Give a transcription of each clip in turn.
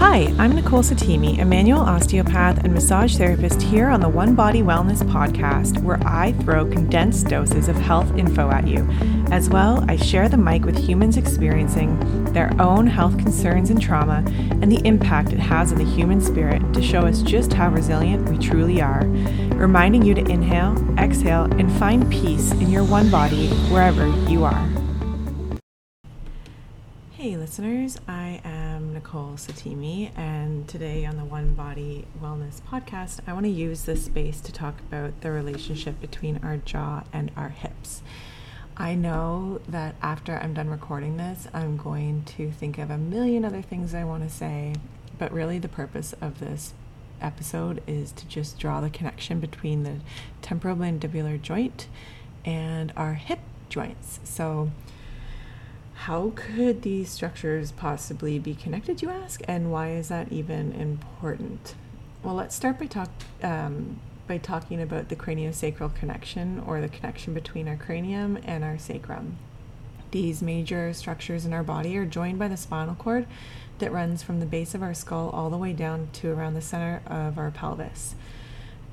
Hi, I'm Nicole Settimi, a manual osteopath and massage therapist here on the One Body Wellness podcast, where I throw condensed doses of health info at you. As well, I share the mic with humans experiencing their own health concerns and trauma and the impact it has on the human spirit to show us just how resilient we truly are, reminding you to inhale, exhale, and find peace in your one body wherever you are. Hey, listeners, I am Nicole Settimi, and today on the One Body Wellness podcast, I want to use this space to talk about the relationship between our jaw and our hips. I know that after I'm done recording this, I'm going to think of a million other things I want to say, but really the purpose of this episode is to just draw the connection between the temporomandibular joint and our hip joints. So, how could these structures possibly be connected, you ask? And why is that even important? Well, let's start by talk um, by talking about the craniosacral connection, or the connection between our cranium and our sacrum. These major structures in our body are joined by the spinal cord that runs from the base of our skull all the way down to around the center of our pelvis.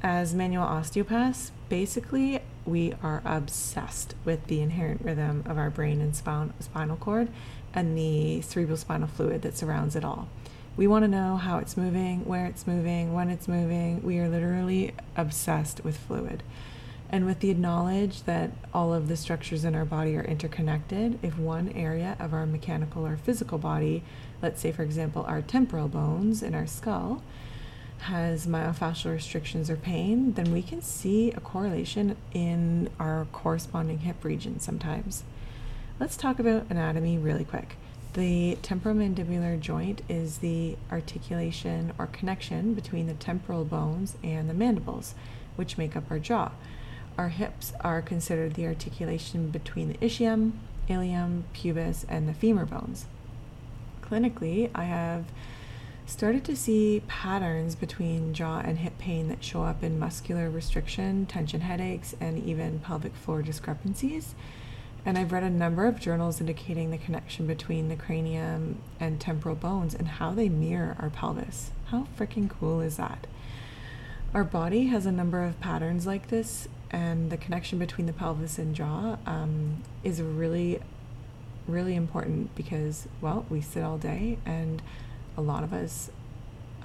As manual osteopaths, basically we are obsessed with the inherent rhythm of our brain and spinal cord and the cerebral spinal fluid that surrounds it all. We want to know how it's moving, where it's moving, when it's moving. We are literally obsessed with fluid. And with the knowledge that all of the structures in our body are interconnected, if one area of our mechanical or physical body, let's say for example our temporal bones in our skull, has myofascial restrictions or pain, then we can see a correlation in our corresponding hip region sometimes. Let's talk about anatomy really quick. The temporomandibular joint is the articulation or connection between the temporal bones and the mandibles, which make up our jaw. Our hips are considered the articulation between the ischium, ilium, pubis, and the femur bones. Clinically, I have started to see patterns between jaw and hip pain that show up in muscular restriction, tension headaches, and even pelvic floor discrepancies. And I've read a number of journals indicating the connection between the cranium and temporal bones and how they mirror our pelvis. How freaking cool is that? Our body has a number of patterns like this, and the connection between the pelvis and jaw um, is really, really important because, well, we sit all day and a lot of us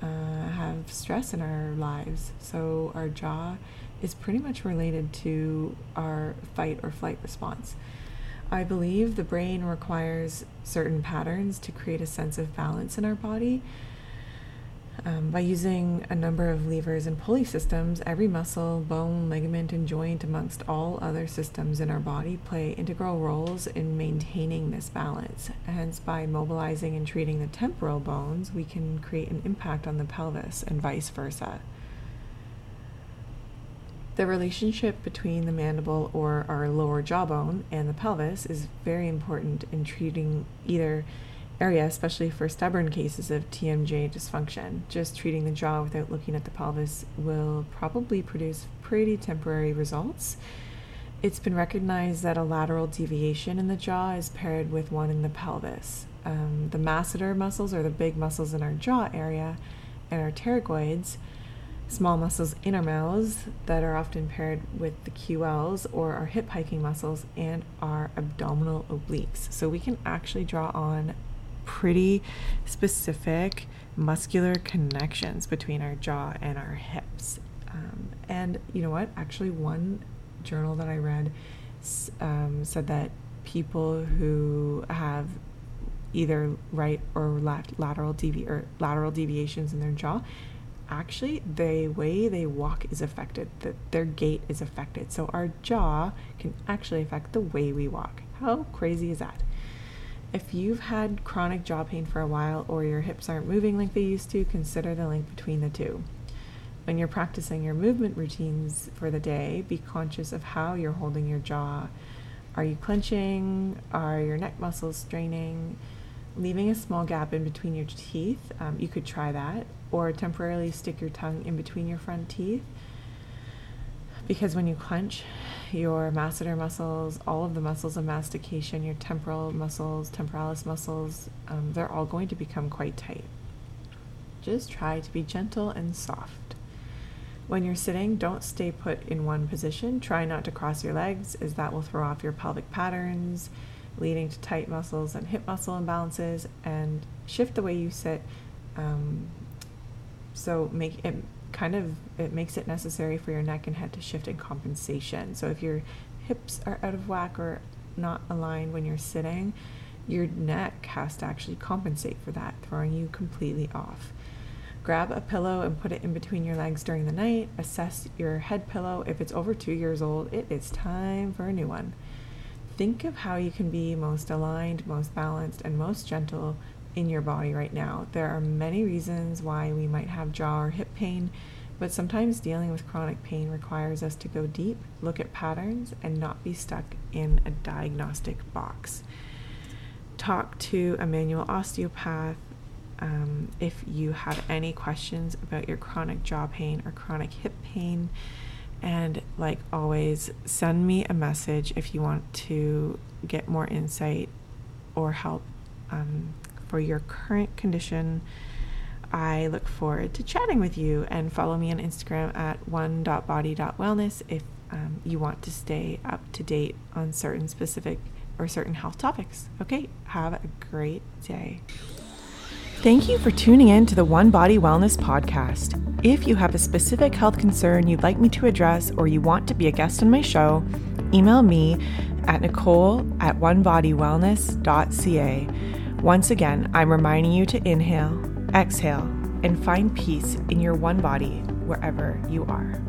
uh, have stress in our lives. So our jaw is pretty much related to our fight or flight response. I believe the brain requires certain patterns to create a sense of balance in our body. Um, by using a number of levers and pulley systems, every muscle, bone, ligament, and joint, amongst all other systems in our body, play integral roles in maintaining this balance. Hence, by mobilizing and treating the temporal bones, we can create an impact on the pelvis and vice versa. The relationship between the mandible or our lower jawbone and the pelvis is very important in treating either area, especially for stubborn cases of TMJ dysfunction. Just treating the jaw without looking at the pelvis will probably produce pretty temporary results. It's been recognized that a lateral deviation in the jaw is paired with one in the pelvis. Um, the masseter muscles are the big muscles in our jaw area, and our pterygoids, small muscles in our mouths that are often paired with the QLs or our hip hiking muscles and our abdominal obliques. So we can actually draw on pretty specific muscular connections between our jaw and our hips. Um, and you know what? Actually, one journal that I read um, said that people who have either right or lat- lateral devi- or lateral deviations in their jaw actually the way they walk is affected that their gait is affected so our jaw can actually affect the way we walk how crazy is that if you've had chronic jaw pain for a while or your hips aren't moving like they used to, consider the link between the two. When you're practicing your movement routines for the day, be conscious of how you're holding your jaw. Are you clenching? Are your neck muscles straining? Leaving a small gap in between your teeth, um, you could try that, or temporarily stick your tongue in between your front teeth. Because when you clench, your masseter muscles, all of the muscles of mastication, your temporal muscles, temporalis muscles, um, they're all going to become quite tight. Just try to be gentle and soft. When you're sitting, don't stay put in one position. Try not to cross your legs, as that will throw off your pelvic patterns, leading to tight muscles and hip muscle imbalances. And shift the way you sit. Um, so make it kind of it makes it necessary for your neck and head to shift in compensation. So if your hips are out of whack or not aligned when you're sitting, your neck has to actually compensate for that, throwing you completely off. Grab a pillow and put it in between your legs during the night. Assess your head pillow. If it's over two years old, it is time for a new one. Think of how you can be most aligned, most balanced, and most gentle in your body right now. There are many reasons why we might have jaw or hip pain, but sometimes dealing with chronic pain requires us to go deep, look at patterns, and not be stuck in a diagnostic box talk to a manual osteopath um, if you have any questions about your chronic jaw pain or chronic hip pain. And like always, send me a message if you want to get more insight or help um, for your current condition. I look forward to chatting with you and follow me on Instagram at one.body.wellness if um, you want to stay up to date on certain specific or certain health topics. Okay, have a great day. Thank you for tuning in to the One Body Wellness podcast. If you have a specific health concern you'd like me to address or you want to be a guest on my show, email me at nicole at onebodywellness.ca. Once again, I'm reminding you to inhale, exhale, and find peace in your one body wherever you are.